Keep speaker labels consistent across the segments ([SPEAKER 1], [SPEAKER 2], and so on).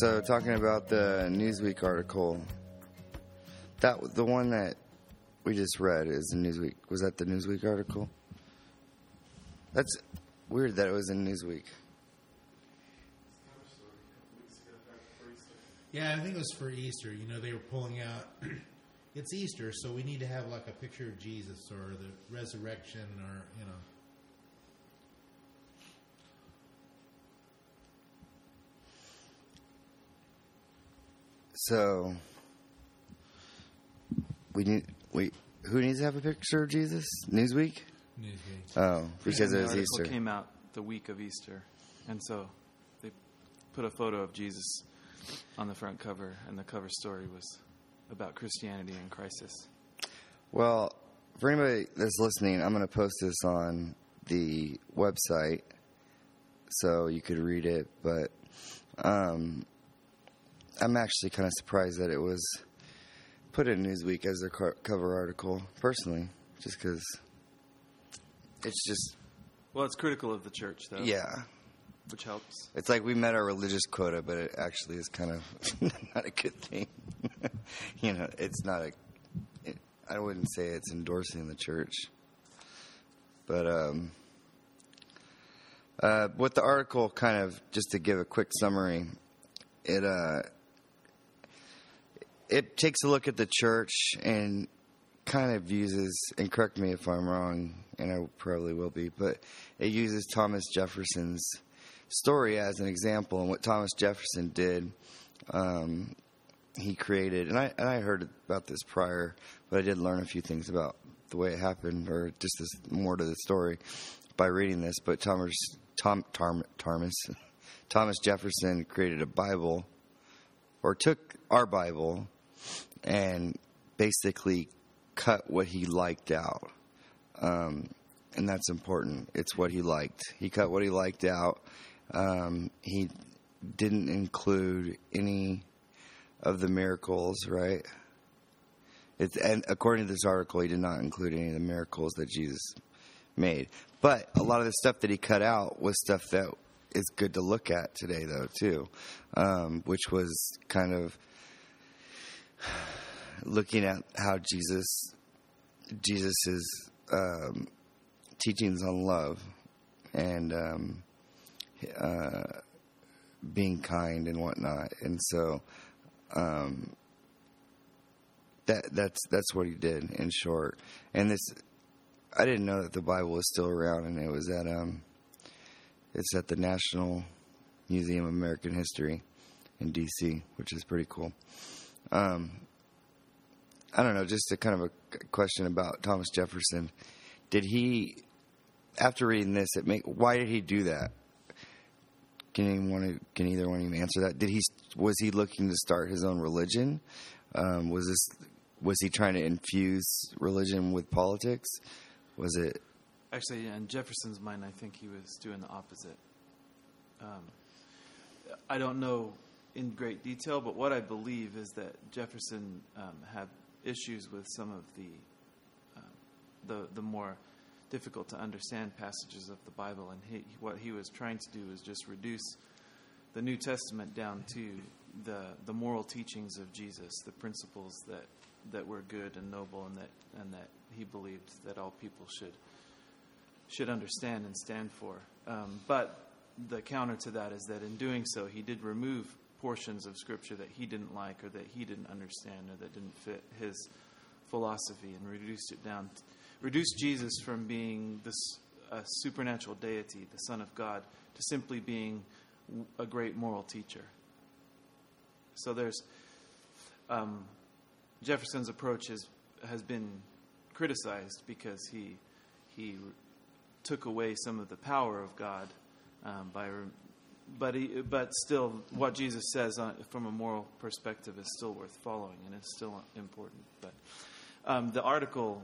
[SPEAKER 1] So, talking about the Newsweek article, that the one that we just read is the Newsweek. Was that the Newsweek article? That's weird that it was in Newsweek.
[SPEAKER 2] Yeah, I think it was for Easter. You know, they were pulling out. it's Easter, so we need to have like a picture of Jesus or the resurrection, or you know.
[SPEAKER 1] So we need we who needs to have a picture of Jesus? Newsweek.
[SPEAKER 2] Newsweek.
[SPEAKER 1] Oh, because
[SPEAKER 3] the
[SPEAKER 1] it was
[SPEAKER 3] article
[SPEAKER 1] Easter.
[SPEAKER 3] came out the week of Easter, and so they put a photo of Jesus on the front cover, and the cover story was about Christianity in crisis.
[SPEAKER 1] Well, for anybody that's listening, I'm going to post this on the website so you could read it. But um, I'm actually kind of surprised that it was put in Newsweek as their co- cover article, personally, just because it's just,
[SPEAKER 3] Well, it's critical of the church, though.
[SPEAKER 1] yeah.
[SPEAKER 3] which helps.
[SPEAKER 1] It's like we met our religious quota, but it actually is kind of not a good thing. you know, it's not a. It, I wouldn't say it's endorsing the church, but um, uh, what the article kind of just to give a quick summary, it uh, it takes a look at the church and kind of uses and correct me if I'm wrong, and I probably will be, but it uses Thomas Jefferson's story as an example and what Thomas Jefferson did. Um, he created, and I and I heard about this prior, but I did learn a few things about the way it happened, or just this, more to the story by reading this. But Thomas Tom Tarm, Thomas Thomas Jefferson created a Bible, or took our Bible, and basically cut what he liked out. Um, and that's important. It's what he liked. He cut what he liked out. Um, he didn't include any of the miracles, right? It's, and according to this article, he did not include any of the miracles that Jesus made. But a lot of the stuff that he cut out was stuff that is good to look at today, though, too, um, which was kind of looking at how Jesus, Jesus's um, teachings on love and um, uh, being kind and whatnot, and so um, that that's that's what he did in short. And this, I didn't know that the Bible was still around, and it was at um, it's at the National Museum of American History in D.C., which is pretty cool. Um, I don't know, just a kind of a question about Thomas Jefferson. Did he, after reading this, it make why did he do that? Can anyone can either one of you answer that? Did he was he looking to start his own religion? Um, was this was he trying to infuse religion with politics? Was it
[SPEAKER 3] Actually, in Jefferson's mind, I think he was doing the opposite. Um, I don't know in great detail, but what I believe is that Jefferson um, had issues with some of the uh, the the more difficult to understand passages of the Bible, and he, what he was trying to do was just reduce the New Testament down to the the moral teachings of Jesus, the principles that that were good and noble, and that and that he believed that all people should should understand and stand for. Um, but the counter to that is that in doing so, he did remove portions of Scripture that he didn't like or that he didn't understand or that didn't fit his philosophy and reduced it down. Reduced Jesus from being this a supernatural deity, the Son of God, to simply being a great moral teacher. So there's um, Jefferson's approach has has been criticized because he he took away some of the power of God um, by, but he, but still, what Jesus says on, from a moral perspective is still worth following and it's still important. But um, the article,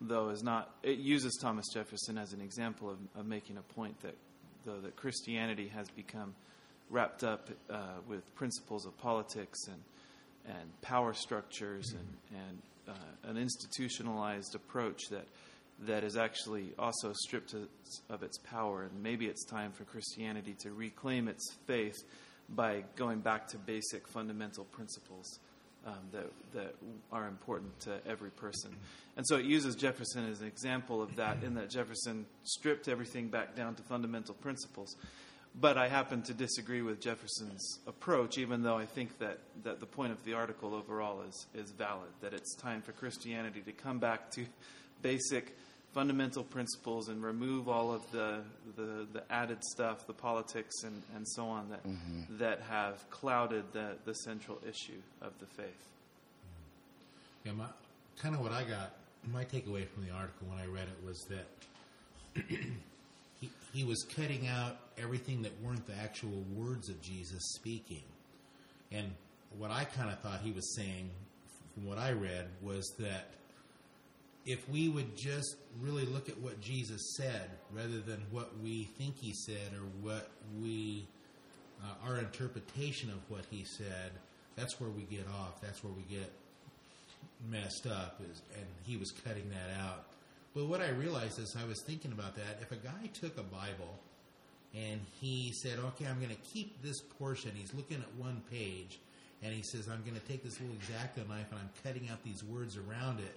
[SPEAKER 3] though, is not. It uses Thomas Jefferson as an example of, of making a point that though that Christianity has become wrapped up uh, with principles of politics and and power structures and and uh, an institutionalized approach that that is actually also stripped of its power. And maybe it's time for Christianity to reclaim its faith by going back to basic fundamental principles um, that, that are important to every person. And so it uses Jefferson as an example of that, in that Jefferson stripped everything back down to fundamental principles. But I happen to disagree with Jefferson's approach, even though I think that, that the point of the article overall is, is valid, that it's time for Christianity to come back to basic fundamental principles and remove all of the, the, the added stuff, the politics and, and so on that,
[SPEAKER 1] Mm-hmm.
[SPEAKER 3] that have clouded the, the central issue of the faith.
[SPEAKER 2] Yeah, my kind of what I got, my takeaway from the article when I read it was that he, he was cutting out everything that weren't the actual words of Jesus speaking. And what I kind of thought he was saying, from what I read, was that if we would just really look at what Jesus said rather than what we think he said or what we, uh, our interpretation of what he said, that's where we get off. That's where we get messed up is and he was cutting that out. But what i realized is i was thinking about that. If a guy took a bible and he said okay i'm going to keep this portion he's looking at one page and he says i'm going to take this little exacto knife and i'm cutting out these words around it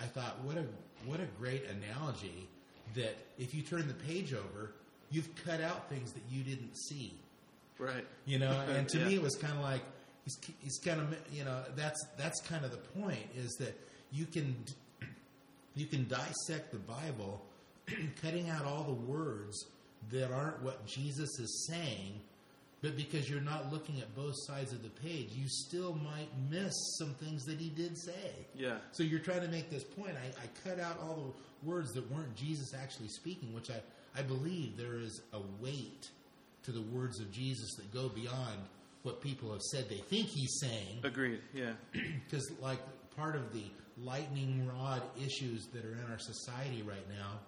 [SPEAKER 2] i thought what a what a great analogy that if you turn the page over you've cut out things that you didn't see
[SPEAKER 3] Right.
[SPEAKER 2] you know and to
[SPEAKER 3] Yeah.
[SPEAKER 2] me it was kind of like he's, he's kind of you know that's that's kind of the point is that you can you can dissect the bible cutting out all the words that aren't what jesus is saying but because you're not looking at both sides of the page you still might miss some things that he did say
[SPEAKER 3] Yeah.
[SPEAKER 2] so you're trying to make this point. I, I cut out all the words that weren't Jesus actually speaking, which I, I believe there is a weight to the words of Jesus that go beyond what people have said they think he's saying.
[SPEAKER 3] Agreed. Yeah.
[SPEAKER 2] Because, like, part of the lightning rod issues that are in our society right now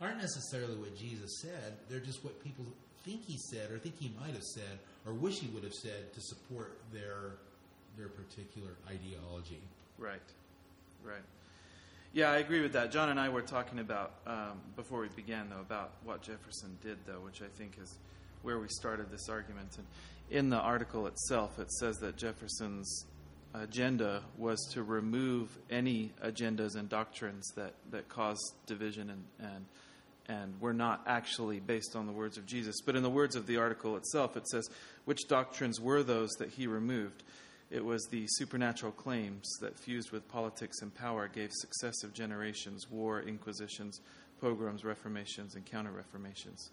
[SPEAKER 2] aren't necessarily what Jesus said. They're just what people think he said or think he might have said or wish he would have said to support their their particular ideology.
[SPEAKER 3] Right, right. Yeah, I agree with that. John and I were talking about um, before we began, though, about what Jefferson did, though, which I think is where we started this argument. And in the article itself, it says that Jefferson's agenda was to remove any agendas and doctrines that, that cause division and, and and were not actually based on the words of Jesus. But in the words of the article itself, it says which doctrines were those that he removed. It was the supernatural claims that fused with politics and power gave successive generations war, inquisitions, pogroms, reformations, and counter reformations.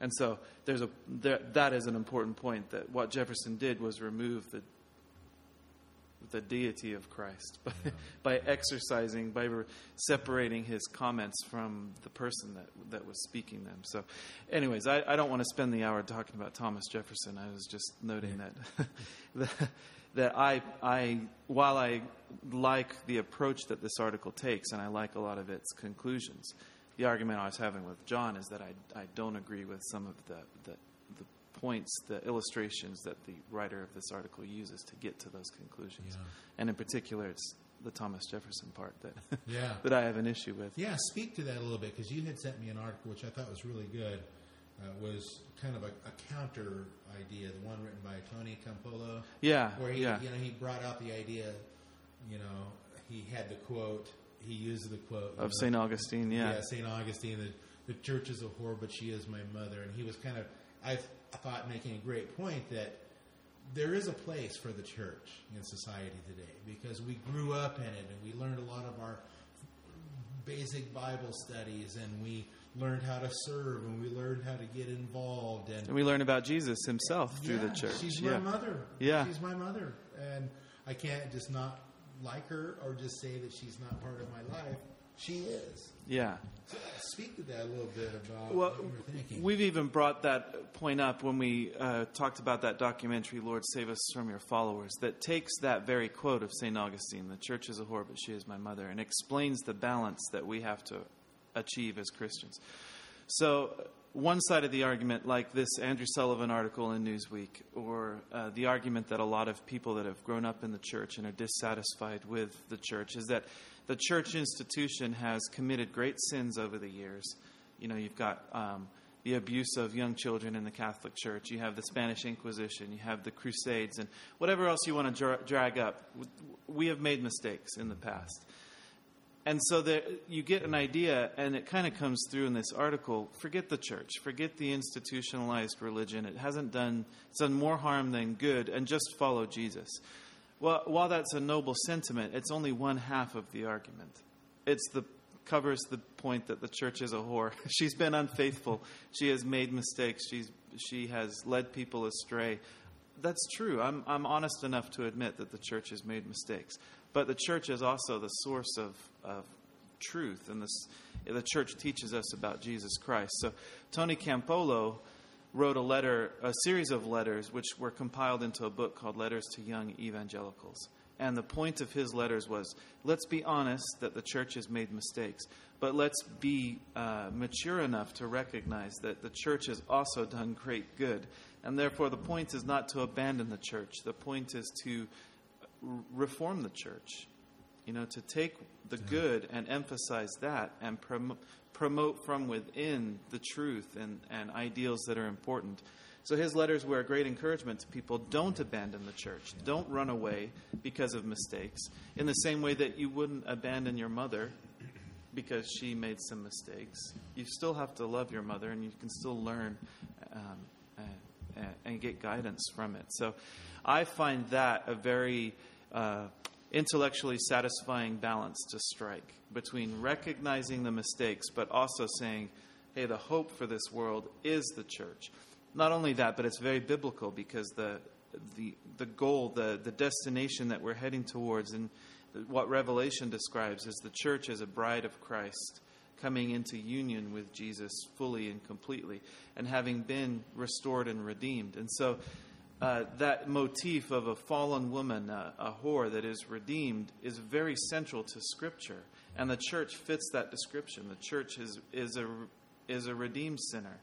[SPEAKER 3] And so there's a there, that is an important point that what Jefferson did was remove the the deity of Christ by, by exercising, by separating his comments from the person that, that was speaking them. So, anyways, I, I don't want to spend the hour talking about Thomas Jefferson. I was just noting that, that, that I, I, while I like the approach that this article takes, and I like a lot of its conclusions, the argument I was having with John is that I, I don't agree with some of the, the points, the illustrations that the writer of this article uses to get to those conclusions.
[SPEAKER 2] Yeah.
[SPEAKER 3] And in particular, it's the Thomas Jefferson part that
[SPEAKER 2] Yeah.
[SPEAKER 3] that I have an issue with.
[SPEAKER 2] Yeah, speak to that a little bit because you had sent me an article which I thought was really good. Uh, was kind of a, a counter idea, the one written by Tony Campolo,
[SPEAKER 3] Yeah,
[SPEAKER 2] where he,
[SPEAKER 3] yeah,
[SPEAKER 2] you know, he brought out the idea. You know, he had the quote. He used the quote
[SPEAKER 3] of Saint Augustine. Yeah,
[SPEAKER 2] yeah, Saint Augustine. The, the church is a whore, but she is my mother. And he was kind of, I thought, making a great point that there is a place for the church in society today because we grew up in it and we learned a lot of our basic Bible studies and we learned how to serve and we learned how to get involved and
[SPEAKER 3] and we learn about Jesus himself through the church.
[SPEAKER 2] She's
[SPEAKER 3] yeah,
[SPEAKER 2] my mother.
[SPEAKER 3] Yeah.
[SPEAKER 2] she's my mother, and I can't just not like her or just say that she's not part of my life. She is.
[SPEAKER 3] yeah.
[SPEAKER 2] Speak to that a little bit about
[SPEAKER 3] Well,
[SPEAKER 2] what you were thinking.
[SPEAKER 3] we've even brought that point up when we uh, talked about that documentary, Lord Save Us from Your Followers, that takes that very quote of St. Augustine, the church is a whore, but she is my mother, and explains the balance that we have to achieve as Christians. So, one side of the argument, like this Andrew Sullivan article in Newsweek, or uh, the argument that a lot of people that have grown up in the church and are dissatisfied with the church, is that the church institution has committed great sins over the years. You know, you've got um, the abuse of young children in the Catholic Church. You have the Spanish Inquisition. You have the Crusades, and whatever else you want to dra- drag up. We have made mistakes in the past. And so there, you get an idea, and it kind of comes through in this article. Forget the church, forget the institutionalized religion. It hasn't done, it's done more harm than good, and just follow Jesus. Well, while that's a noble sentiment, it's only one half of the argument. It's the covers the point that the church is a whore. She's been unfaithful. She has made mistakes. She's she has led people astray. That's true. I'm I'm honest enough to admit that the church has made mistakes. But the church is also the source of, of truth, and this, the church teaches us about Jesus Christ. So Tony Campolo wrote a letter, a series of letters, which were compiled into a book called Letters to Young Evangelicals. And the point of his letters was let's be honest that the church has made mistakes, but let's be uh, mature enough to recognize that the church has also done great good. And therefore, the point is not to abandon the church, the point is to reform the church. You know, to take the good and emphasize that and prom- promote from within the truth and, and ideals that are important. So his letters were a great encouragement to people. Don't abandon the church. Don't run away because of mistakes. In the same way that you wouldn't abandon your mother because she made some mistakes. You still have to love your mother and you can still learn um, and, and, get guidance from it. So I find that a very uh, intellectually satisfying balance to strike between recognizing the mistakes but also saying, hey, the hope for this world is the church. Not only that, but it's very biblical because the the the goal, the the destination that we're heading towards, and what Revelation describes is the church as a bride of Christ coming into union with Jesus fully and completely, and having been restored and redeemed. And so, uh, that motif of a fallen woman, a whore that is redeemed, is very central to Scripture, and the church fits that description. The church is is a is a redeemed sinner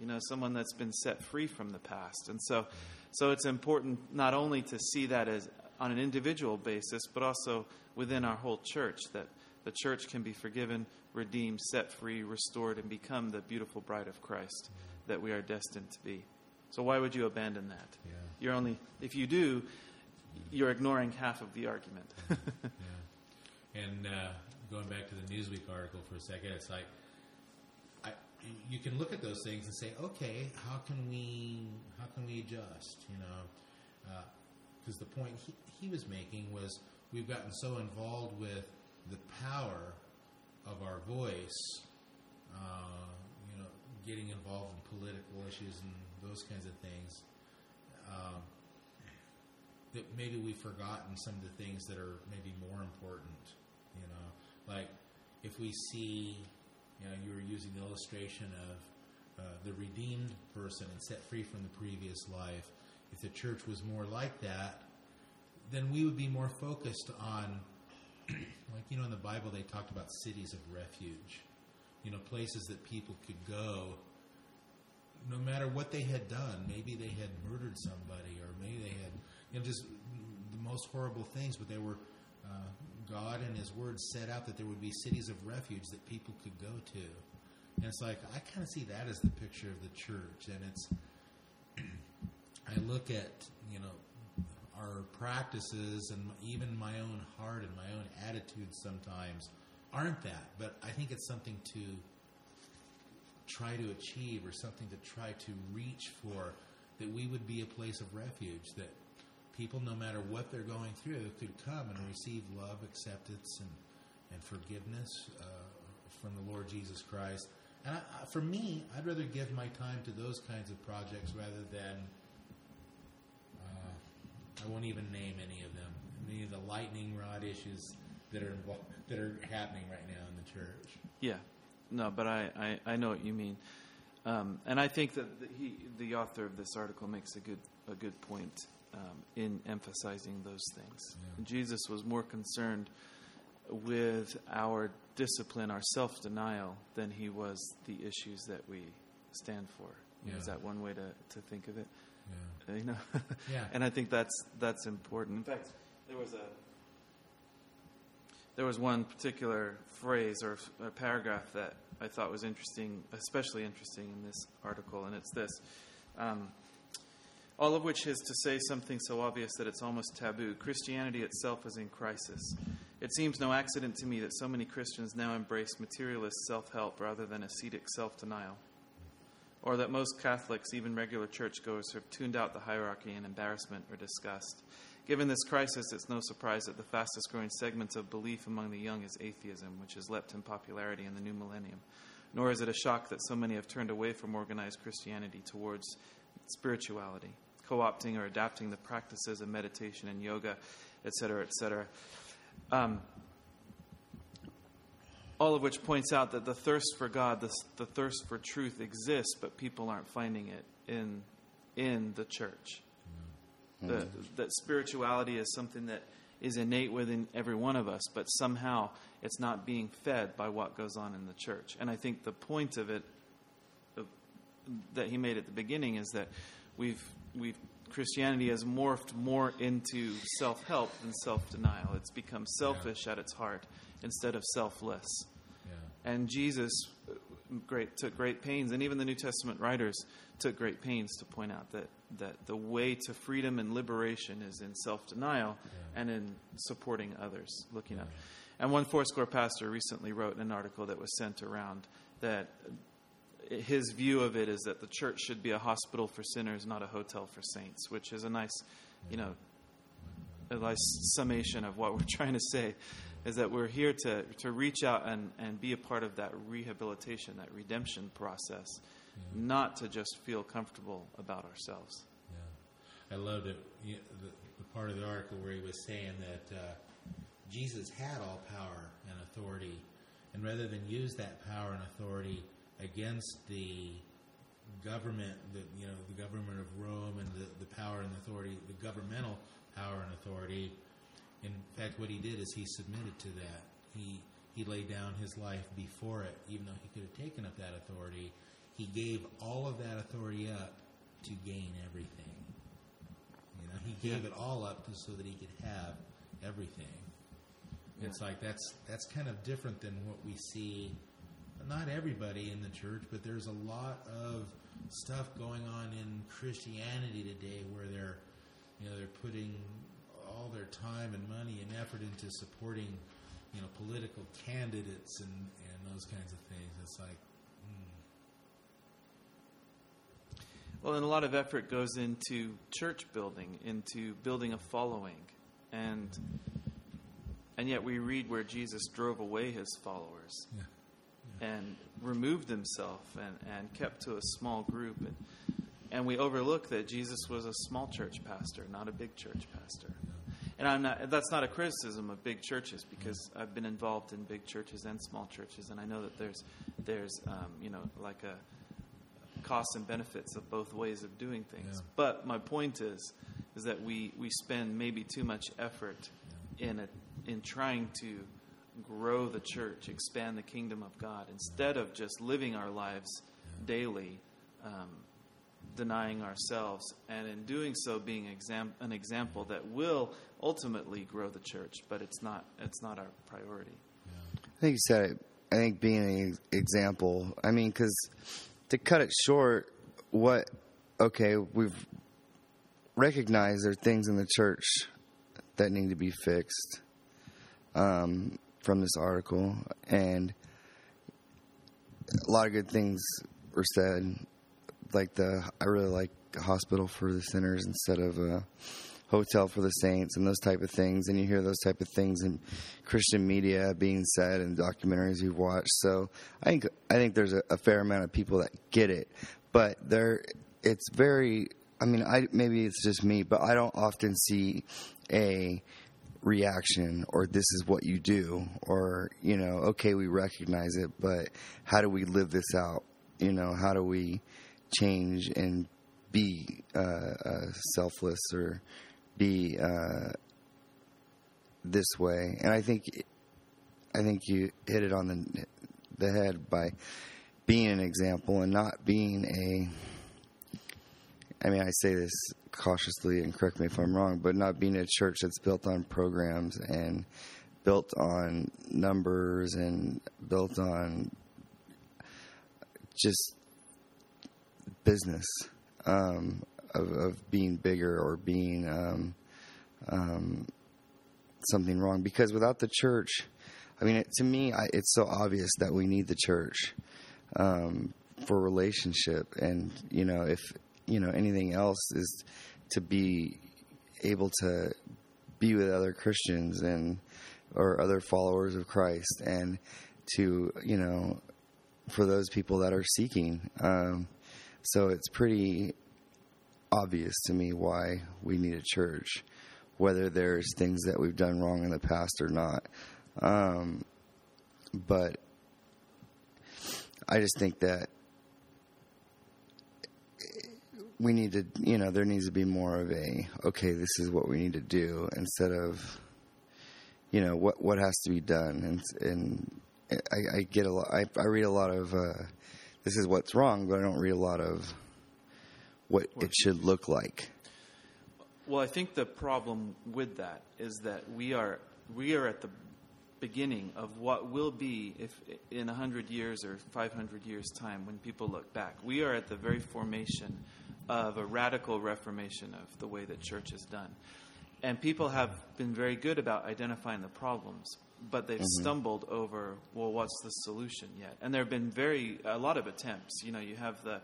[SPEAKER 3] you know, someone that's been set free from the past. And so, so it's important not only to see that as on an individual basis, but also within our whole church that the church can be forgiven, redeemed, set free, restored, and become the beautiful bride of Christ that we are destined to be. So why would you abandon that?
[SPEAKER 2] Yeah.
[SPEAKER 3] You're only if you do, you're ignoring half of the argument.
[SPEAKER 2] yeah. And uh, going back to the Newsweek article for a second, it's like you can look at those things and say, okay, how can we how can we adjust? You know, because uh, the point he, he was making was we've gotten so involved with the power of our voice, uh, you know, getting involved in political issues and those kinds of things. Um, that maybe we've forgotten some of the things that are maybe more important. You know, like if we see you know, you were using the illustration of uh, the redeemed person and set free from the previous life. If the church was more like that, then we would be more focused on, like, you know, in the Bible they talked about cities of refuge, you know, places that people could go no matter what they had done. Maybe they had murdered somebody, or maybe they had, you know, just the most horrible things, but they were uh, God and His Word set out that there would be cities of refuge that people could go to. And it's like, I kind of see that as the picture of the church. And it's, I look at, you know, our practices and even my own heart and my own attitudes sometimes aren't that. But I think it's something to try to achieve or something to try to reach for that we would be a place of refuge, that people, no matter what they're going through, could come and receive love, acceptance, and, and forgiveness uh, from the Lord Jesus Christ. And I, for me, I'd rather give my time to those kinds of projects rather than uh, I won't even name any of them. Any of the lightning rod issues that are involved, that are happening right now in the church.
[SPEAKER 3] Yeah, no, but I, I, I know what you mean, um, and I think that the, he, the author of this article makes a good a good point um, in emphasizing those things. Yeah. Jesus was more concerned with our discipline, our self denial, than he was the issues that we stand for. Yeah. Is that one way to, to think of it?
[SPEAKER 2] Yeah.
[SPEAKER 3] You know?
[SPEAKER 2] yeah.
[SPEAKER 3] and I think that's that's important. In fact, there was a there was one particular phrase or a paragraph that I thought was interesting, especially interesting in this article, and it's this. Um, all of which is to say something so obvious that it's almost taboo. Christianity itself is in crisis. It seems no accident to me that so many Christians now embrace materialist self help rather than ascetic self denial. Or that most Catholics, even regular churchgoers, have tuned out the hierarchy in embarrassment or disgust. Given this crisis, it's no surprise that the fastest growing segment of belief among the young is atheism, which has leapt in popularity in the new millennium. Nor is it a shock that so many have turned away from organized Christianity towards spirituality, co opting or adapting the practices of meditation and yoga, et etc., etc. Um, all of which points out that the thirst for God, the, the thirst for truth exists, but people aren't finding it in, in the church. The, that spirituality is something that is innate within every one of us, but somehow it's not being fed by what goes on in the church. And I think the point of it of, that he made at the beginning is that we've we've Christianity has morphed more into self help than self denial. It's become selfish yeah. at its heart instead of selfless. Yeah. And Jesus uh, great, took great pains, and even the New Testament writers took great pains to point out that, that the way to freedom and liberation is in self denial yeah. and in supporting others, looking up. And one Foursquare pastor recently wrote in an article that was sent around that his view of it is that the church should be a hospital for sinners, not a hotel for saints, which is a nice, you know, a nice summation of what we're trying to say is that we're here to, to reach out and, and be a part of that rehabilitation, that redemption process, not to just feel comfortable about ourselves.
[SPEAKER 2] Yeah. I loved it, you know, the, the, part of the article where he was saying that uh, Jesus had all power and authority, and rather than use that power and authority against the government, the you know the government of Rome and the, the power and authority, the governmental power and authority, in fact, what he did is he submitted to that. He he laid down his life before it, even though he could have taken up that authority. He gave all of that authority up to gain everything. You know, he gave it all up so that he could have everything. Yeah. It's like that's that's kind of different than what we see. Not everybody in the church, but there's a lot of stuff going on in Christianity today where they're, you know, they're putting all their time and money and effort into supporting, you know, political candidates and, and those kinds of things. It's like,
[SPEAKER 3] well, and a lot of effort goes into church building, into building a following, and and yet we read where Jesus drove away his followers. Yeah. Yeah. And removed himself and, and kept to a small group. And, and we overlook that Jesus was a small church pastor, not a big church pastor. Yeah and I'm not. That's not a criticism of big churches because I've been involved in big churches and small churches, and I know that there's there's um, you know like a costs and benefits of both ways of doing things. Yeah. But my point is is that we we spend maybe too much effort yeah. in it in trying to grow the church, expand the kingdom of God, instead of just living our lives daily. Um, denying ourselves, and in doing so, being exam- an example that will ultimately grow the church, but it's not it's not our priority.
[SPEAKER 1] Yeah. I think you said it. I think being an example. I mean, because to cut it short, what? Okay, we've recognized there are things in the church that need to be fixed um, from this article, and a lot of good things were said like the I really like hospital for the sinners instead of a hotel for the saints and those type of things. And you hear those type of things in Christian media being said and documentaries you've watched. So I think I think there's a, a fair amount of people that get it, but there it's very. I mean, I maybe it's just me, but I don't often see a reaction or this is what you do or you know okay we recognize it but how do we live this out you know how do we change and be uh, uh, selfless or be uh, this way. And I think I think you hit it on the the head by being an example and not being a. I mean, I say this cautiously, and correct me if I'm wrong, but not being a church that's built on programs and built on numbers and built on just business um, of, of being bigger or being um, um, something wrong. Because without the church, I mean, it, to me, I, it's so obvious that we need the church um, for relationship, and you know, if you know anything else is to be able to be with other Christians and or other followers of Christ, and to you know, for those people that are seeking. Um, so it's pretty obvious to me why we need a church, whether there's things that we've done wrong in the past or not. Um, but I just think that we need to, you know, there needs to be more of a, okay, this is what we need to do instead of, you know, what what has to be done. And and I, I get a lot, I, I read a lot of, uh, this is what's wrong, but I don't read a lot of what it should look like.
[SPEAKER 3] Well, I think the problem with that is that we are we are at the beginning of what will be if in 100 years or 500 years time when people look back. We are at the very formation of a radical reformation of the way that church is done. And people have been very good about identifying the problems, but they've mm-hmm. stumbled over, well, what's the solution yet? And there have been very, a lot of attempts. You know, you have the,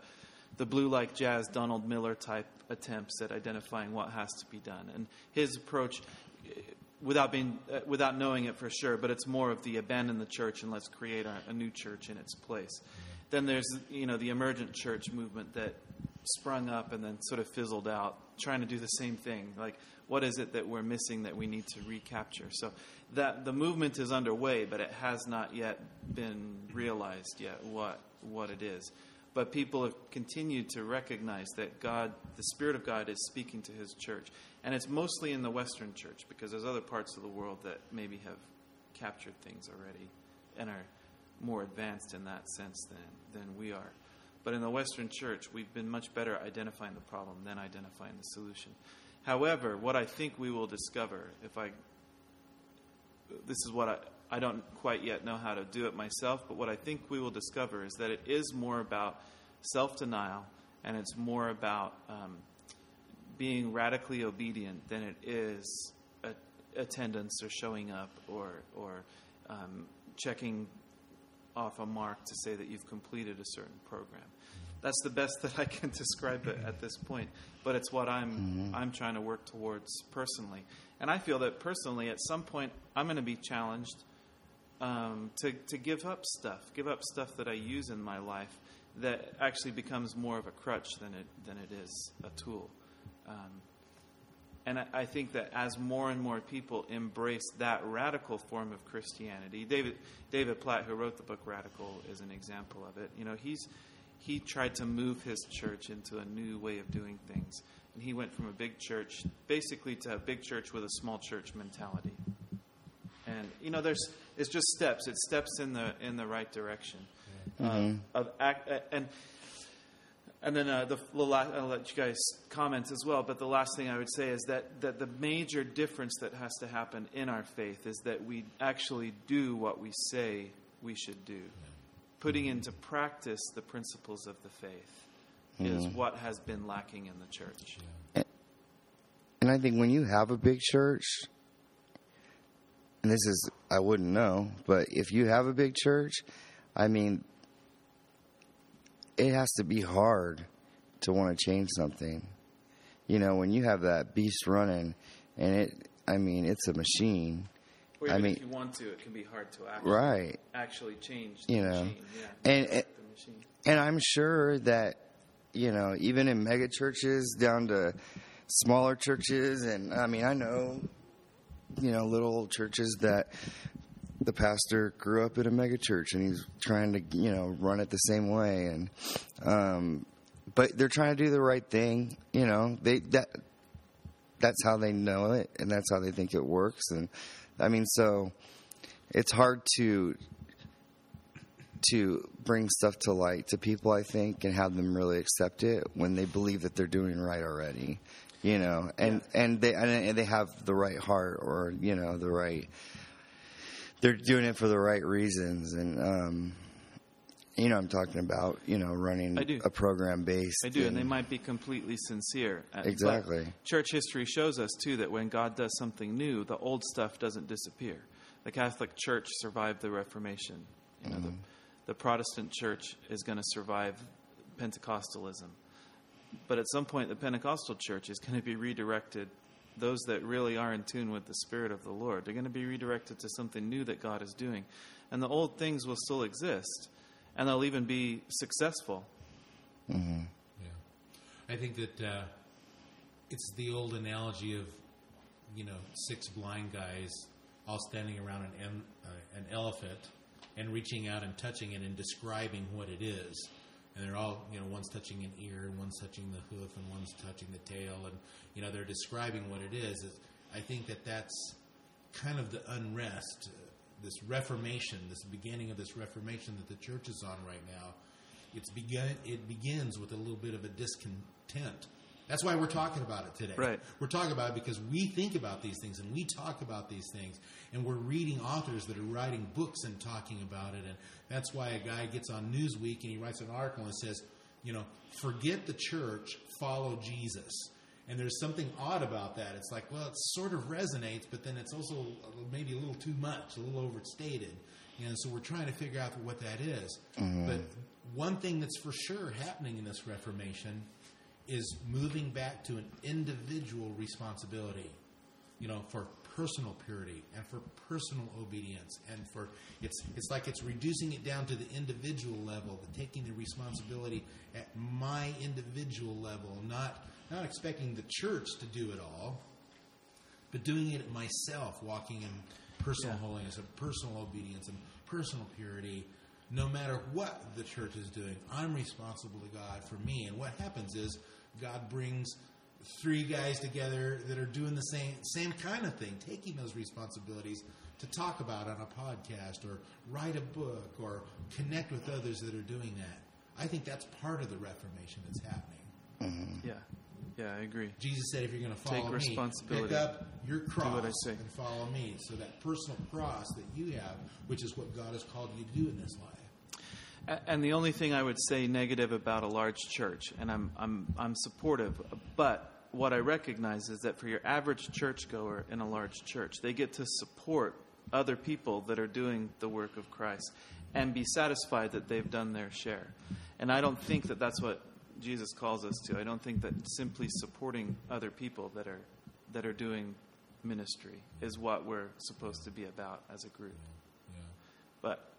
[SPEAKER 3] the blue like jazz Donald Miller type attempts at identifying what has to be done. And his approach, without being, uh, without knowing it for sure, but it's more of the abandon the church and let's create a, a new church in its place. Then there's, you know, the emergent church movement that sprung up and then sort of fizzled out, trying to do the same thing. Like, what is it that we're missing that we need to recapture? So that the movement is underway, but it has not yet been realized yet what what it is. But people have continued to recognize that God, the Spirit of God, is speaking to His church, and it's mostly in the Western church because there's other parts of the world that maybe have captured things already and are more advanced in that sense than than we are. But in the Western church, we've been much better identifying the problem than identifying the solution. However, what I think we will discover, if I, this is what I, I don't quite yet know how to do it myself, but what I think we will discover is that it is more about self denial and it's more about um, being radically obedient than it is a, attendance or showing up or, or um, checking off a mark to say that you've completed a certain program. That's the best that I can describe it at this point, but it's what I'm mm-hmm. I'm trying to work towards personally. And I feel that personally, at some point, I'm going to be challenged um, to to give up stuff, give up stuff that I use in my life that actually becomes more of a crutch than it than it is a tool. Um, and I, think that as more and more people embrace that radical form of Christianity, David David Platt, who wrote the book Radical, is an example of it. You know, he's he tried to move his church into a new way of doing things, and he went from a big church basically to a big church with a small church mentality. And you know, there's it's just steps. It's steps in the in the right direction. Mm-hmm. Um, of act, and and then uh, the, the last, I'll let you guys comment as well. But the last thing I would say is that, that the major difference that has to happen in our faith is that we actually do what we say we should do. Putting into practice the principles of the faith mm-hmm. is what has been lacking in the church.
[SPEAKER 1] And I think when you have a big church, and this is, I wouldn't know, but if you have a big church, I mean, it has to be hard to want to change something. You know, when you have that beast running, and it, I mean, it's a machine.
[SPEAKER 3] Or even I mean, if you want to, it can be hard to actually,
[SPEAKER 1] right.
[SPEAKER 3] actually change you
[SPEAKER 1] know.
[SPEAKER 3] Machine.
[SPEAKER 1] Yeah, and, and, and I'm sure that, you know, even in mega churches down to smaller churches, and I mean, I know, you know, little churches that the pastor grew up in a megachurch and he's trying to you know run it the same way. And um, but they're trying to do the right thing you know they that that's how they know it and that's how they think it works. And i mean so it's hard to to bring stuff to light to people i think and have them really accept it when they believe that they're doing right already you know and yeah. and they and they have the right heart or you know the right they're doing it for the right reasons, and um, you know, I'm talking about you know running a program based.
[SPEAKER 3] I do, and they might be completely sincere. Uh, but
[SPEAKER 1] Exactly.
[SPEAKER 3] church history shows us too that when God does something new, the old stuff doesn't disappear. The Catholic Church survived the Reformation. You know, the, the Protestant Church is going to survive Pentecostalism. But at some point, the Pentecostal Church is going to be redirected. Those that really are in tune with the Spirit of the Lord, they're going to be redirected to something new that God is doing. And the old things will still exist, and they'll even be successful.
[SPEAKER 2] Yeah. I think that uh, it's the old analogy of, you know, six blind guys all standing around an, uh, an elephant and reaching out and touching it and describing what it is. And they're all, you know, one's touching an ear, and one's touching the hoof, and one's touching the tail, and you know they're describing what it is. It's- I think that that's kind of the unrest, this reformation, this beginning of this reformation that the church is on right now. It's begun. It begins with a little bit of a discontent. That's why we're talking about it today.
[SPEAKER 3] Right.
[SPEAKER 2] We're talking about it because we think about these things and we talk about these things, and we're reading authors that are writing books and talking about it, and that's why a guy gets on Newsweek and he writes an article and says, you know, forget the church, follow Jesus. And there's something odd about that. It's like, well, it sort of resonates, but then it's also maybe a little too much, a little overstated. And so we're trying to figure out what that is. Mm-hmm. But one thing that's for sure happening in this Reformation is moving back to an individual responsibility, you know, for personal purity and for personal obedience and for it's it's like it's reducing it down to the individual level, the taking the responsibility at my individual level, not not expecting the church to do it all, but doing it myself, walking in personal
[SPEAKER 3] Yeah.
[SPEAKER 2] holiness and personal obedience and personal purity. No matter what the church is doing, I'm responsible to God for me. And what happens is God brings three guys together that are doing the same same kind of thing, taking those responsibilities to talk about on a podcast or write a book or connect with others that are doing that. I think that's part of the Reformation that's happening. Mm-hmm.
[SPEAKER 3] Yeah, yeah, I agree.
[SPEAKER 2] Jesus said, if you're going to
[SPEAKER 3] Take
[SPEAKER 2] follow me,
[SPEAKER 3] responsibility.
[SPEAKER 2] pick up your cross
[SPEAKER 3] what I say.
[SPEAKER 2] and follow me. So that personal cross that you have, which is what God has called you to do in this life.
[SPEAKER 3] And the only thing I would say negative about a large church, and I'm, I'm, I'm supportive, but what I recognize is that for your average churchgoer in a large church, they get to support other people that are doing the work of Christ and be satisfied that they've done their share. And I don't think that that's what Jesus calls us to. I don't think that simply supporting other people that are, that are doing ministry is what we're supposed to be about as a group.
[SPEAKER 2] Yeah.
[SPEAKER 3] But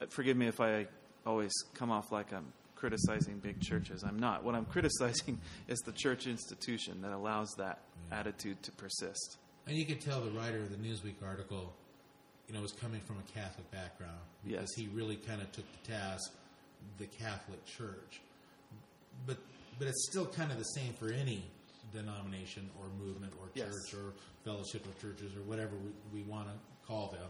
[SPEAKER 3] Uh, forgive me if I always come off like I'm criticizing big churches. I'm not. What I'm criticizing is the church institution that allows that attitude to persist.
[SPEAKER 2] And you could tell the writer of the Newsweek article, you know, was coming from a Catholic background because
[SPEAKER 3] Yes.
[SPEAKER 2] he really kind of took the task the Catholic Church. But but it's still kind of the same for any denomination or movement or
[SPEAKER 3] Yes.
[SPEAKER 2] church or fellowship of churches or whatever we, we want to call them.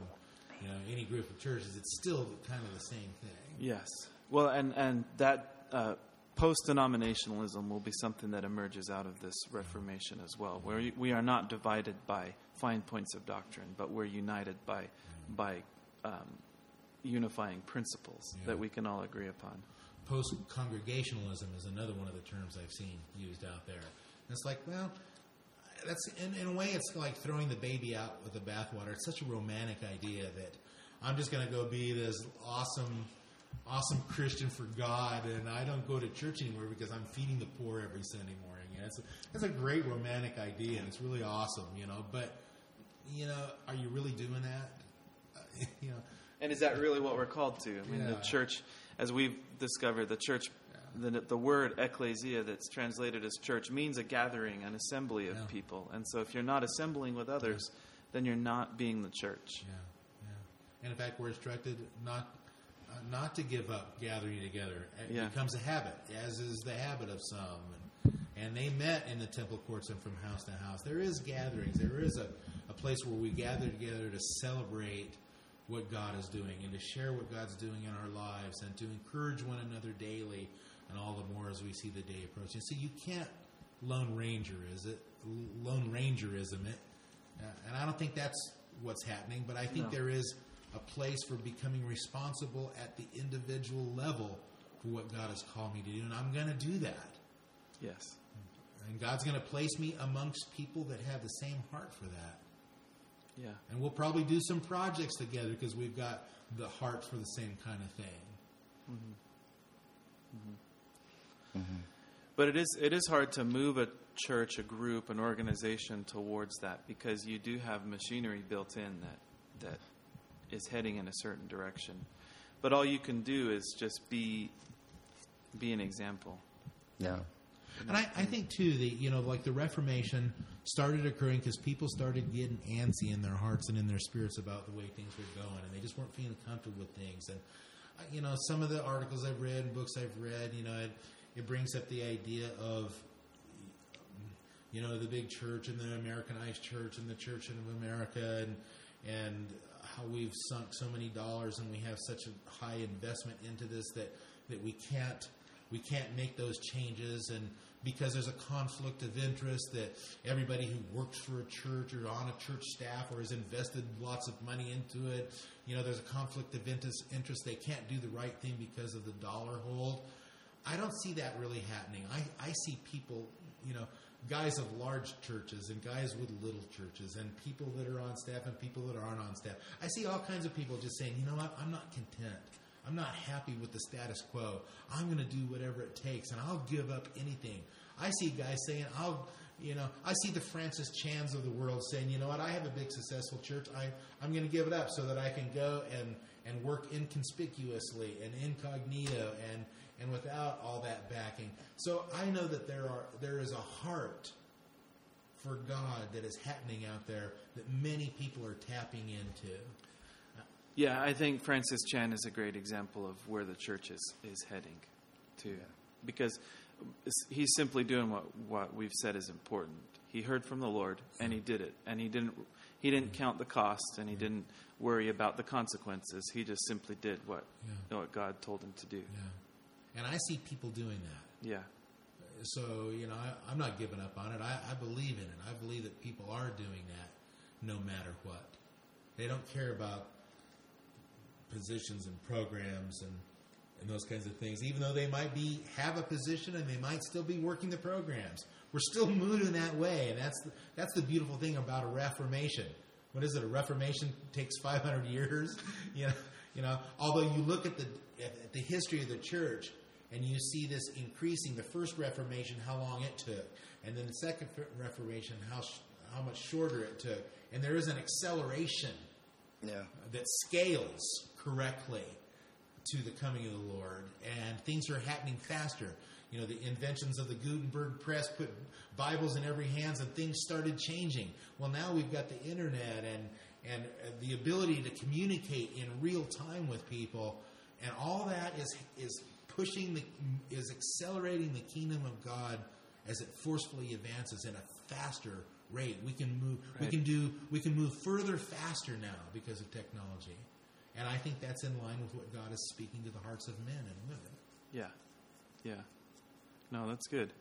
[SPEAKER 2] You know, any group of churches, it's still kind of the same thing.
[SPEAKER 3] Yes. Well, and and that uh, post denominationalism will be something that emerges out of this Reformation as well, where we- are not divided by fine points of doctrine, but we're united by by um, unifying principles
[SPEAKER 2] Yeah.
[SPEAKER 3] that we can all agree upon.
[SPEAKER 2] Post congregationalism is another one of the terms I've seen used out there. And it's like, well, that's in, in a way, it's like throwing the baby out with the bathwater. It's such a romantic idea that I'm just going to go be this awesome, awesome Christian for God, and I don't go to church anymore because I'm feeding the poor every Sunday morning. And it's a, it's a great romantic idea, and it's really awesome, you know. But you know, are you really doing that? Uh, you know,
[SPEAKER 3] And is that really what we're called to? I mean,
[SPEAKER 2] Yeah.
[SPEAKER 3] the church, as we've discovered, the church, the, the word ecclesia that's translated as church means a gathering, an assembly of
[SPEAKER 2] Yeah.
[SPEAKER 3] people. And so if you're not assembling with others, then you're not being the church.
[SPEAKER 2] Yeah, yeah. And in fact, we're instructed not uh, not to give up gathering together. It
[SPEAKER 3] Yeah.
[SPEAKER 2] becomes a habit, as is the habit of some. And, and they met in the temple courts and from house to house. There is gatherings. There is a, a place where we gather together to celebrate what God is doing and to share what God's doing in our lives and to encourage one another daily and all the more as we see the day approaching. So you can't Lone Ranger, is it? Lone Rangerism it. Uh, and I don't think that's what's happening, but I think
[SPEAKER 3] No.
[SPEAKER 2] there is a place for becoming responsible at the individual level for what God has called me to do, and I'm going to do that.
[SPEAKER 3] Yes.
[SPEAKER 2] And God's going to place me amongst people that have the same heart for that.
[SPEAKER 3] Yeah.
[SPEAKER 2] And we'll probably do some projects together because we've got the heart for the same kind of thing.
[SPEAKER 3] But it is it is hard to move a church, a group, an organization towards that because you do have machinery built in that that is heading in a certain direction. But all you can do is just be be an example.
[SPEAKER 1] Yeah.
[SPEAKER 2] And I, I think too that you know, like the Reformation started occurring because people started getting antsy in their hearts and in their spirits about the way things were going, and they just weren't feeling comfortable with things. And uh, you know, some of the articles I've read and books I've read, you know, it, brings up the idea of you know the big church and the Americanized church and the Church of America and and how we've sunk so many dollars and we have such a high investment into this that that we can't we can't make those changes. And because there's a conflict of interest that everybody who works for a church or on a church staff or has invested lots of money into it you know there's a conflict of interest they can't do the right thing because of the dollar hold I don't see that really happening. I, I see people, you know, guys of large churches and guys with little churches and people that are on staff and people that aren't on staff. I see all kinds of people just saying, you know what, I'm not content. I'm not happy with the status quo. I'm going to do whatever it takes and I'll give up anything. I see guys saying, I'll, you know, I see the Francis Chans of the world saying, you know what, I have a big successful church. I, I'm going to give it up so that I can go and, and work inconspicuously and incognito and, and without all that backing. So I know that there are there is a heart for God that is happening out there that many people are tapping into.
[SPEAKER 3] Yeah, I think Francis Chan is a great example of where the church is, is heading to. Because he's simply doing what, what we've said is important. He heard from the Lord and he did it. And he didn't he didn't mm-hmm. count the cost and he didn't worry about the consequences. He just simply did what
[SPEAKER 2] Yeah.
[SPEAKER 3] what God told him to do.
[SPEAKER 2] Yeah. And I see people doing that.
[SPEAKER 3] Yeah.
[SPEAKER 2] So, you know, I, I'm not giving up on it. I, I believe in it. I believe that people are doing that no matter what. They don't care about positions and programs and, and those kinds of things, even though they might be have a position and they might still be working the programs. We're still moving that way, and that's the, that's the beautiful thing about a reformation. What is it? A reformation takes 500 years. You know, you know. Although you look at the at the history of the church, and you see this increasing. The first Reformation, how long it took, and then the second Reformation, how sh- how much shorter it took, and there is an acceleration
[SPEAKER 1] Yeah.
[SPEAKER 2] that scales correctly to the coming of the Lord, and things are happening faster. You know, the inventions of the Gutenberg press put Bibles in every hands, and things started changing. Well, now we've got the internet and and the ability to communicate in real time with people, and all that is is pushing the is accelerating the kingdom of God as it forcefully advances in a faster rate. We can move. We can do. We can move further faster now because of technology, and I think that's in line with what God is speaking to the hearts of men and women.
[SPEAKER 3] Yeah. Yeah. No, that's good.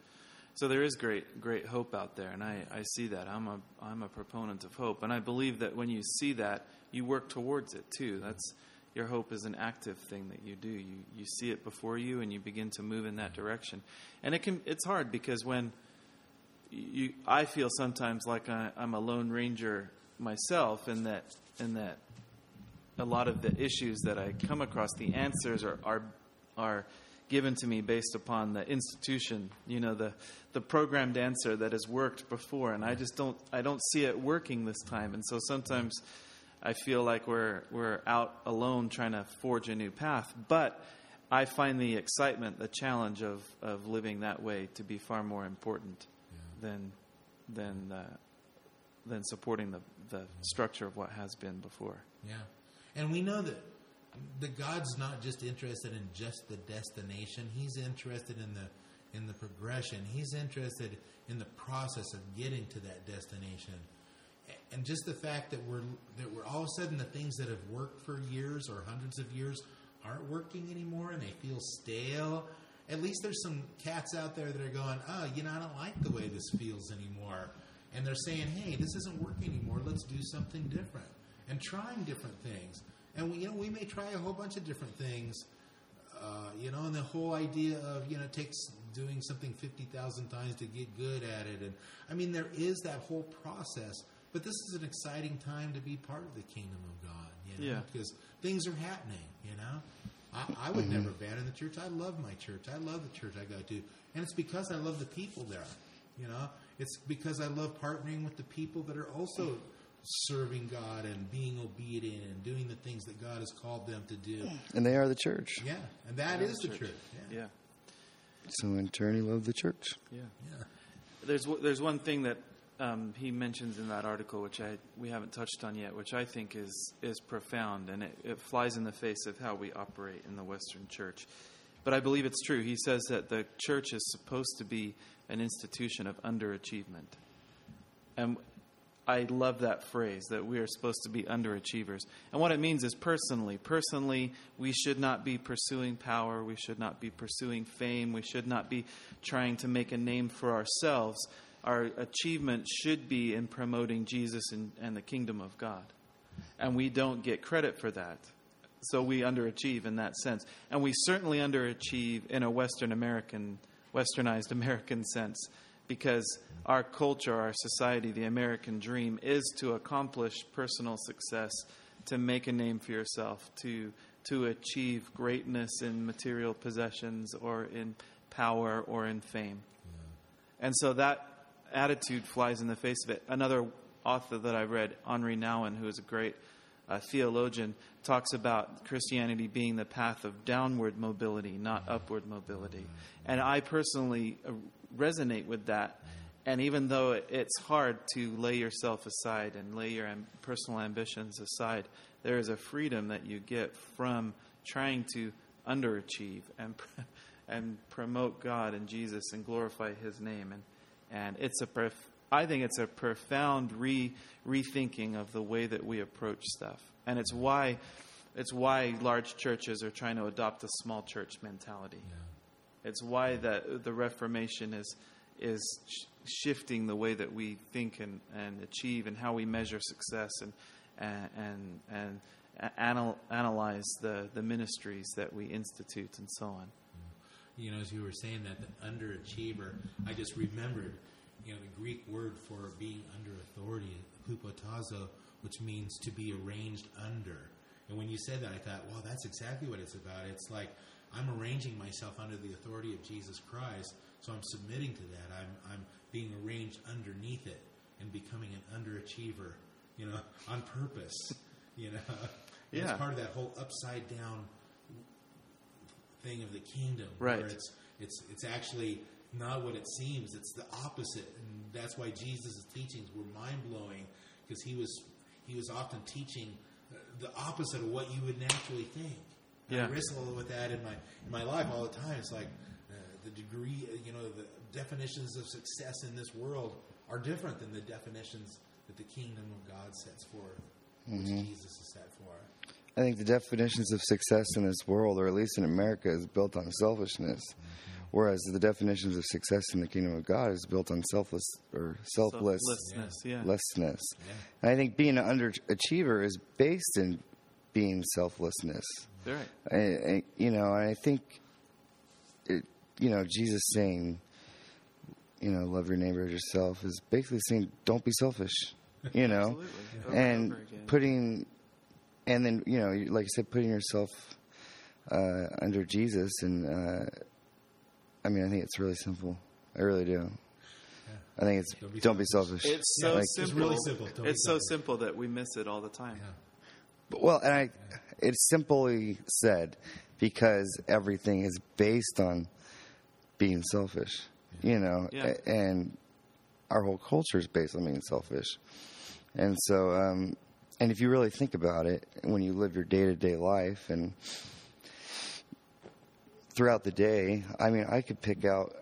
[SPEAKER 3] So there is great great hope out there and I, I see that. I'm a I'm a proponent of hope. And I believe that when you see that, you work towards it too. That's your hope is an active thing that you do. You you see it before you and you begin to move in that direction. And it can it's hard because when you I feel sometimes like I, I'm a lone ranger myself in that in that a lot of the issues that I come across, the answers are are are given to me based upon the institution, you know, the the programmed answer that has worked before, and I just don't I don't see it working this time, and so sometimes I feel like we're we're out alone trying to forge a new path, but. I find the excitement, the challenge of, of living that way to be far more important than than uh, than supporting the the structure of what has been before.
[SPEAKER 2] Yeah, and we know that the God's not just interested in just the destination. He's interested in the in the progression. He's interested in the process of getting to that destination. And just the fact that we're that we're all of a sudden the things that have worked for years or hundreds of years aren't working anymore, and they feel stale. At least there's some cats out there that are going, "Oh, you know, I don't like the way this feels anymore," and they're saying, "Hey, this isn't working anymore. Let's do something different." and trying different things. And we, you know, we may try a whole bunch of different things. Uh, you know, and the whole idea of you know it takes doing something fifty thousand times to get good at it, and I mean there is that whole process. But this is an exciting time to be part of the kingdom of God, you know,
[SPEAKER 3] Yeah.
[SPEAKER 2] because things are happening. You know, I, I would mm-hmm. never abandon the church. I love my church. I love the church I go to, and it's because I love the people there. You know, it's because I love partnering with the people that are also serving God and being obedient and doing the things that God has called them to do.
[SPEAKER 1] And they are the church.
[SPEAKER 2] Yeah, and that is the church. Yeah.
[SPEAKER 3] Yeah.
[SPEAKER 1] So in turn, you love the church.
[SPEAKER 3] Yeah.
[SPEAKER 2] yeah.
[SPEAKER 3] There's there's one thing that um, he mentions in that article, which I we haven't touched on yet, which I think is is profound, and it, it flies in the face of how we operate in the Western Church. But I believe it's true. He says that the church is supposed to be an institution of underachievement, and I love that phrase that we are supposed to be underachievers. And what it means is personally, personally, we should not be pursuing power, we should not be pursuing fame, we should not be trying to make a name for ourselves. Our achievement should be in promoting Jesus and, and the kingdom of God. And we don't get credit for that. So we underachieve in that sense. And we certainly underachieve in a Western American, westernized American sense because our culture, our society, the American dream is to accomplish personal success, to make a name for yourself, to to achieve greatness in material possessions or in power or in fame. And so that attitude flies in the face of it. Another author that I read, Henri Nouwen, who is a great uh, theologian, talks about Christianity being the path of downward mobility, not upward mobility. And I personally uh, resonate with that. And even though it's hard to lay yourself aside and lay your personal ambitions aside, there is a freedom that you get from trying to underachieve and and promote God and Jesus and glorify His name. And and it's a prof- I think it's a profound re rethinking of the way that we approach stuff. And it's why it's why large churches are trying to adopt a small church mentality. It's why that the Reformation is is sh- shifting the way that we think and, and achieve and how we measure success and and and, and anal, analyze the, the ministries that we institute and so on.
[SPEAKER 2] You know, as you were saying that, the underachiever, I just remembered, you know, the Greek word for being under authority, hupotazo, which means to be arranged under. And when you said that, I thought, well, that's exactly what it's about. It's like I'm arranging myself under the authority of Jesus Christ, so I'm submitting to that. I'm, I'm being arranged underneath it and becoming an underachiever, you know, on purpose, you know.
[SPEAKER 3] Yeah.
[SPEAKER 2] It's part of that whole upside down thing of the kingdom,
[SPEAKER 3] Right.
[SPEAKER 2] Where it's it's it's actually not what it seems. It's the opposite, and that's why Jesus' teachings were mind blowing because he was he was often teaching uh, the opposite of what you would naturally think.
[SPEAKER 3] Yeah.
[SPEAKER 2] I wrestle with that in my in my life all the time. It's like uh, the degree, uh, you know, the definitions of success in this world are different than the definitions that the kingdom of God sets forth, which Jesus has set forth.
[SPEAKER 1] I think the definitions of success in this world, or at least in America, is built on selfishness, whereas the definitions of success in the kingdom of God is built on selfless or selfless
[SPEAKER 3] Selflessness, yeah.
[SPEAKER 1] lessness.
[SPEAKER 2] Yeah.
[SPEAKER 1] And I think being an underachiever is based in being selflessness.
[SPEAKER 3] Right.
[SPEAKER 1] I, I, you know, and I think, it, you know, Jesus saying, you know, love your neighbor as yourself is basically saying, don't be selfish, you know, and putting, and then you know, like I said, putting yourself uh, under Jesus, and uh, I mean, I think it's really simple. I really do. I think it's
[SPEAKER 2] Don't be
[SPEAKER 1] don't be selfish.
[SPEAKER 3] It's so
[SPEAKER 1] like-
[SPEAKER 2] it's really simple. Don't be
[SPEAKER 3] It's so
[SPEAKER 2] selfish.
[SPEAKER 3] simple that we miss it all the time.
[SPEAKER 2] Yeah.
[SPEAKER 1] But- Well, and I, it's simply said because everything is based on being selfish, you know,
[SPEAKER 3] Yeah.
[SPEAKER 1] and our whole culture is based on being selfish. And so, um, and if you really think about it, when you live your day to day life and throughout the day, I mean, I could pick out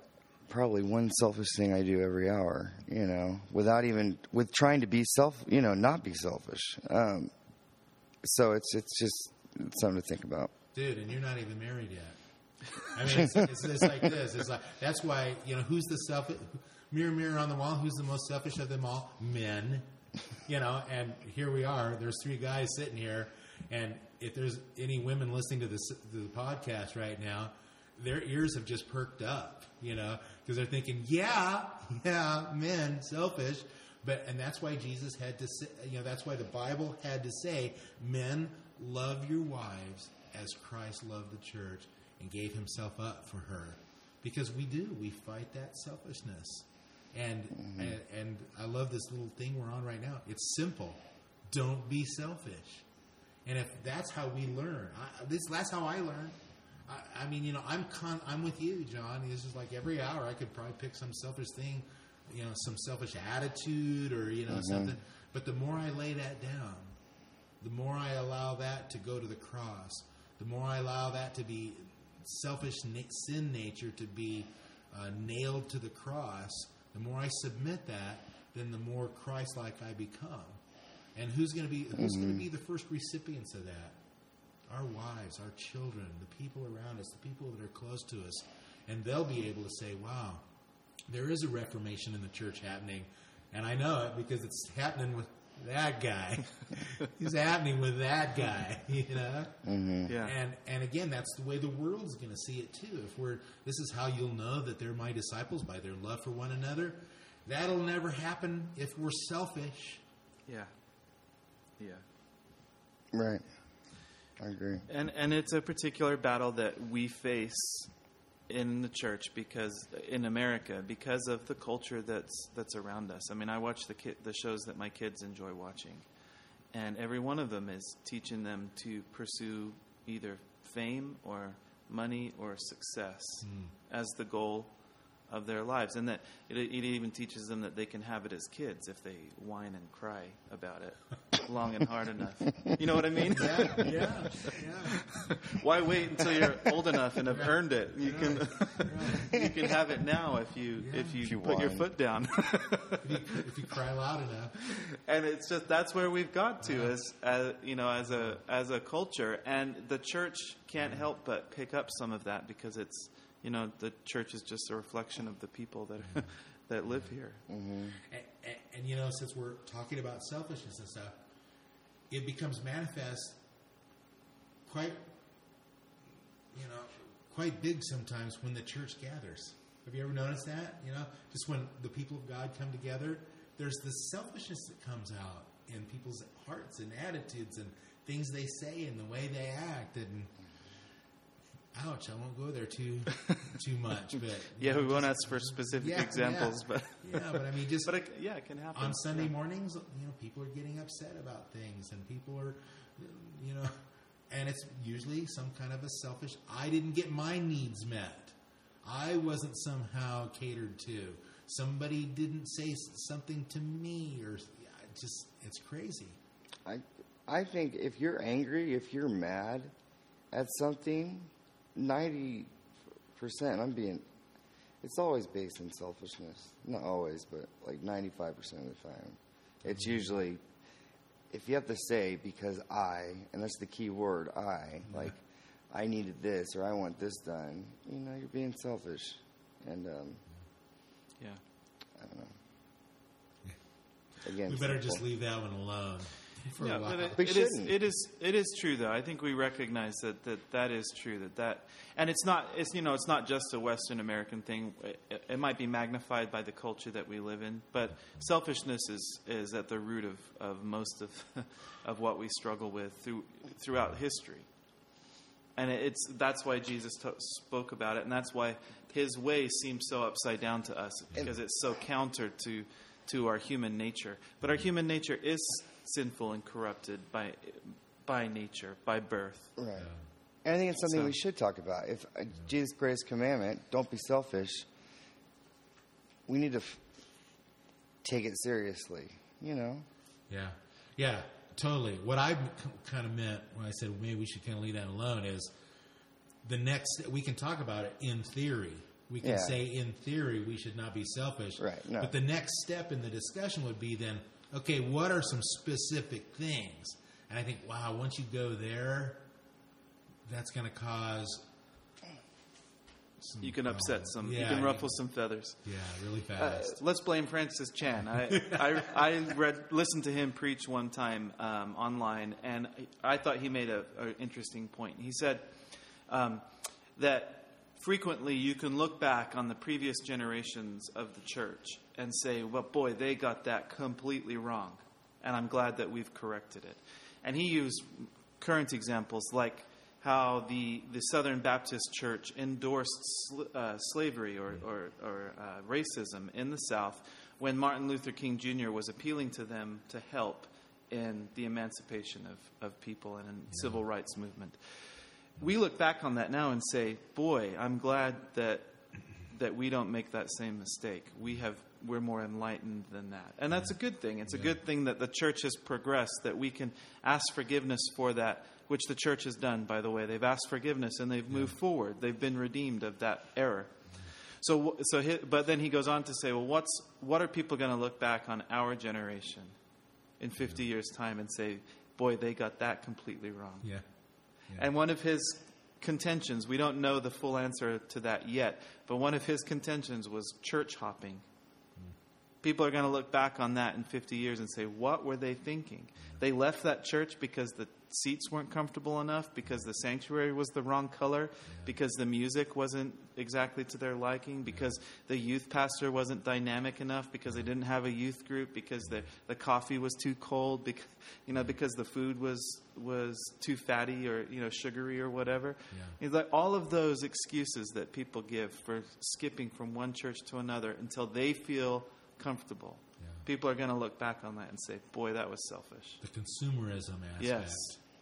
[SPEAKER 1] probably one selfish thing I do every hour, you know, without even with trying to be self, you know, not be selfish. Um, so it's it's just something to think about.
[SPEAKER 2] dude, and you're not even married yet. I mean, it's, it's, it's like this. It's like that's why you know who's the selfish mirror, mirror on the wall. Who's the most selfish of them all? Men. You know, and here we are. There's three guys sitting here, and if there's any women listening to this to the podcast right now, their ears have just perked up, you know, because they're thinking, yeah, yeah, men selfish, but and that's why Jesus had to say, you know, that's why the Bible had to say, men love your wives as Christ loved the church and gave himself up for her, because we do, we fight that selfishness. And, and and I love this little thing we're on right now. It's simple. Don't be selfish. And if that's how we learn, I, this that's how I learn. I, I mean, you know, I'm con- I'm with you, John. This is like every hour I could probably pick some selfish thing, you know, some selfish attitude or you know something. But the more I lay that down, the more I allow that to go to the cross, the more I allow that to be selfish sin nature to be uh, nailed to the cross, the more I submit that, then the more Christ-like I become. And who's going to be who's going to hmm. be the first recipients of that? Our wives, our children, the people around us, the people that are close to us, and they'll be able to say, "Wow, there is a reformation in the church happening," and I know it because it's happening with that guy. it's happening with that guy, you know. Mm-hmm.
[SPEAKER 3] Yeah.
[SPEAKER 2] And and again, that's the way the world's going to see it too. If we're this is how you'll know that they're my disciples by their love for one another. That'll never happen if we're selfish.
[SPEAKER 3] yeah. Yeah.
[SPEAKER 1] Right. I agree.
[SPEAKER 3] And and it's a particular battle that we face in the church because in America because of the culture that's that's around us. I mean, I watch the ki- the shows that my kids enjoy watching, and every one of them is teaching them to pursue either fame or money or success mm. as the goal of their lives, and that it, it even teaches them that they can have it as kids if they whine and cry about it long and hard enough. You know what I mean?
[SPEAKER 2] Yeah, yeah, yeah.
[SPEAKER 3] Why wait until you're old enough and have earned it? You can you can have it now if you if you,
[SPEAKER 1] If you
[SPEAKER 3] put your foot down.
[SPEAKER 2] If you, if you cry loud enough,
[SPEAKER 3] and it's just that's where we've got to as, as you know as a as a culture and the church can't help but pick up some of that because it's you know the church is just a reflection of the people that mm-hmm. that live here. Mm-hmm.
[SPEAKER 2] and, and, and you know, since we're talking about selfishness and stuff, it becomes manifest quite, you know, quite big sometimes when the church gathers. Have you ever noticed that? You know, just when the people of God come together, there's this selfishness that comes out in people's hearts and attitudes and things they say and the way they act and. Ouch! I won't go there too too much, but
[SPEAKER 3] Yeah,
[SPEAKER 2] know,
[SPEAKER 3] we won't
[SPEAKER 2] just-
[SPEAKER 3] ask for specific
[SPEAKER 2] Yeah,
[SPEAKER 3] examples,
[SPEAKER 2] yeah.
[SPEAKER 3] but
[SPEAKER 2] yeah, but I mean, just
[SPEAKER 3] but it, yeah, it can happen
[SPEAKER 2] on Sunday
[SPEAKER 3] Yeah.
[SPEAKER 2] mornings, you know, people are getting upset about things, and people are, you know, and it's usually some kind of a selfish. I didn't get my needs met. I wasn't somehow catered to. Somebody didn't say something to me, or just it's crazy.
[SPEAKER 1] I I think if you're angry, if you're mad at something, ninety percent, I'm being. It's always based in selfishness. Not always, but like ninety-five percent of the time, it's usually. If you have to say because I, and that's the key word, I, like, I needed this or I want this done, you know, you're being selfish, and um,
[SPEAKER 3] Yeah.
[SPEAKER 1] I don't know. Again,
[SPEAKER 2] We better
[SPEAKER 1] simple.
[SPEAKER 2] just leave that one alone for
[SPEAKER 3] Yeah,
[SPEAKER 2] a while.
[SPEAKER 3] but it, it is,
[SPEAKER 1] shouldn't.
[SPEAKER 3] it is it is true though. I think we recognize that, that that is true. That that and it's not it's you know it's not just a Western American thing. It, it might be magnified by the culture that we live in, but selfishness is is at the root of, of most of of what we struggle with through throughout history. And it's that's why Jesus to spoke about it, and that's why His way seems so upside down to us because it's so counter to to our human nature. But our human nature is sinful and corrupted by by nature, by birth.
[SPEAKER 1] Right. And I think it's something
[SPEAKER 3] So-
[SPEAKER 1] we should talk about. If uh, Jesus' greatest commandment, don't be selfish, we need to f- take it seriously, you know?
[SPEAKER 2] Yeah, yeah, totally. What I kind of meant when I said maybe we should kind of leave that alone is the next. We can talk about it in theory. We can
[SPEAKER 1] Yeah.
[SPEAKER 2] say in theory we should not be selfish.
[SPEAKER 1] Right, no.
[SPEAKER 2] But the next step in the discussion would be then, okay, what are some specific things? And I think, wow, once you go there, that's going to cause some
[SPEAKER 3] You can upset some. you
[SPEAKER 2] yeah,
[SPEAKER 3] can ruffle some feathers.
[SPEAKER 2] Yeah, really
[SPEAKER 3] Uh,
[SPEAKER 2] fast.
[SPEAKER 3] let's blame Francis Chan. I, I, I read, listened to him preach one time um, online, and I thought he made a, a interesting point. He said um, that frequently you can look back on the previous generations of the church and say, "Well, boy, they got that completely wrong," and I'm glad that we've corrected it. And he used current examples like how the, the Southern Baptist Church endorsed sl- uh, slavery or, or, or uh, racism in the South when Martin Luther King Jr. was appealing to them to help in the emancipation of, of people and in civil rights movement. We look back on that now and say, boy, I'm glad that that we don't make that same mistake. We have we're more enlightened than that. And that's a good thing. It's a good thing that the church has progressed that we can ask forgiveness for that which the church has done by the way. They've asked forgiveness and they've moved forward. They've been redeemed of that error. So so he, but then he goes on to say, well what's what are people going to look back on our generation in 50 years time and say, boy, they got that completely wrong.
[SPEAKER 2] yeah.
[SPEAKER 3] And one of his contentions, we don't know the full answer to that yet, but one of his contentions was church hopping. People are going to look back on that in 50 years and say, what were they thinking? They left that church because the seats weren't comfortable enough, because the sanctuary was the wrong color, because the music wasn't exactly to their liking, because the youth pastor wasn't dynamic enough, because they didn't have a youth group, because the, the coffee was too cold, because, you know, because the food was, was too fatty or, you know, sugary or whatever.
[SPEAKER 2] Yeah.
[SPEAKER 3] It's like all of those excuses that people give for skipping from one church to another until they feel comfortable.
[SPEAKER 2] Yeah.
[SPEAKER 3] People are going to look back on that and say, "Boy, that was selfish."
[SPEAKER 2] The consumerism aspect
[SPEAKER 3] Yes.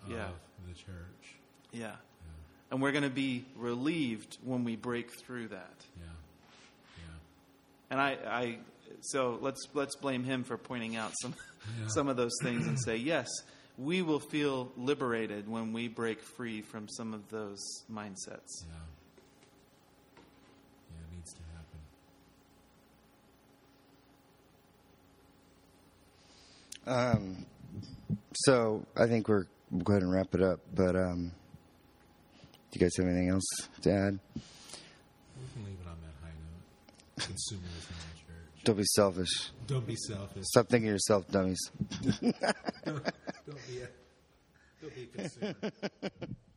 [SPEAKER 2] of
[SPEAKER 3] Yeah.
[SPEAKER 2] the church.
[SPEAKER 3] Yeah. And we're going to be relieved when we break through that.
[SPEAKER 2] Yeah. Yeah.
[SPEAKER 3] And I, I so let's let's blame him for pointing out some
[SPEAKER 2] Yeah.
[SPEAKER 3] some of those things and say, "Yes, we will feel liberated when we break free from some of those mindsets."
[SPEAKER 2] Yeah. Yeah, it needs to happen.
[SPEAKER 1] Um, so I think we're we'll go ahead and wrap it up. But um, do you guys have anything else to add?
[SPEAKER 2] We can leave it on that high note. Consumerism in the church.
[SPEAKER 1] Don't be selfish.
[SPEAKER 2] Don't be selfish.
[SPEAKER 1] Stop thinking of yourself, dummies.
[SPEAKER 2] Don't, don't be a don't be a consumer.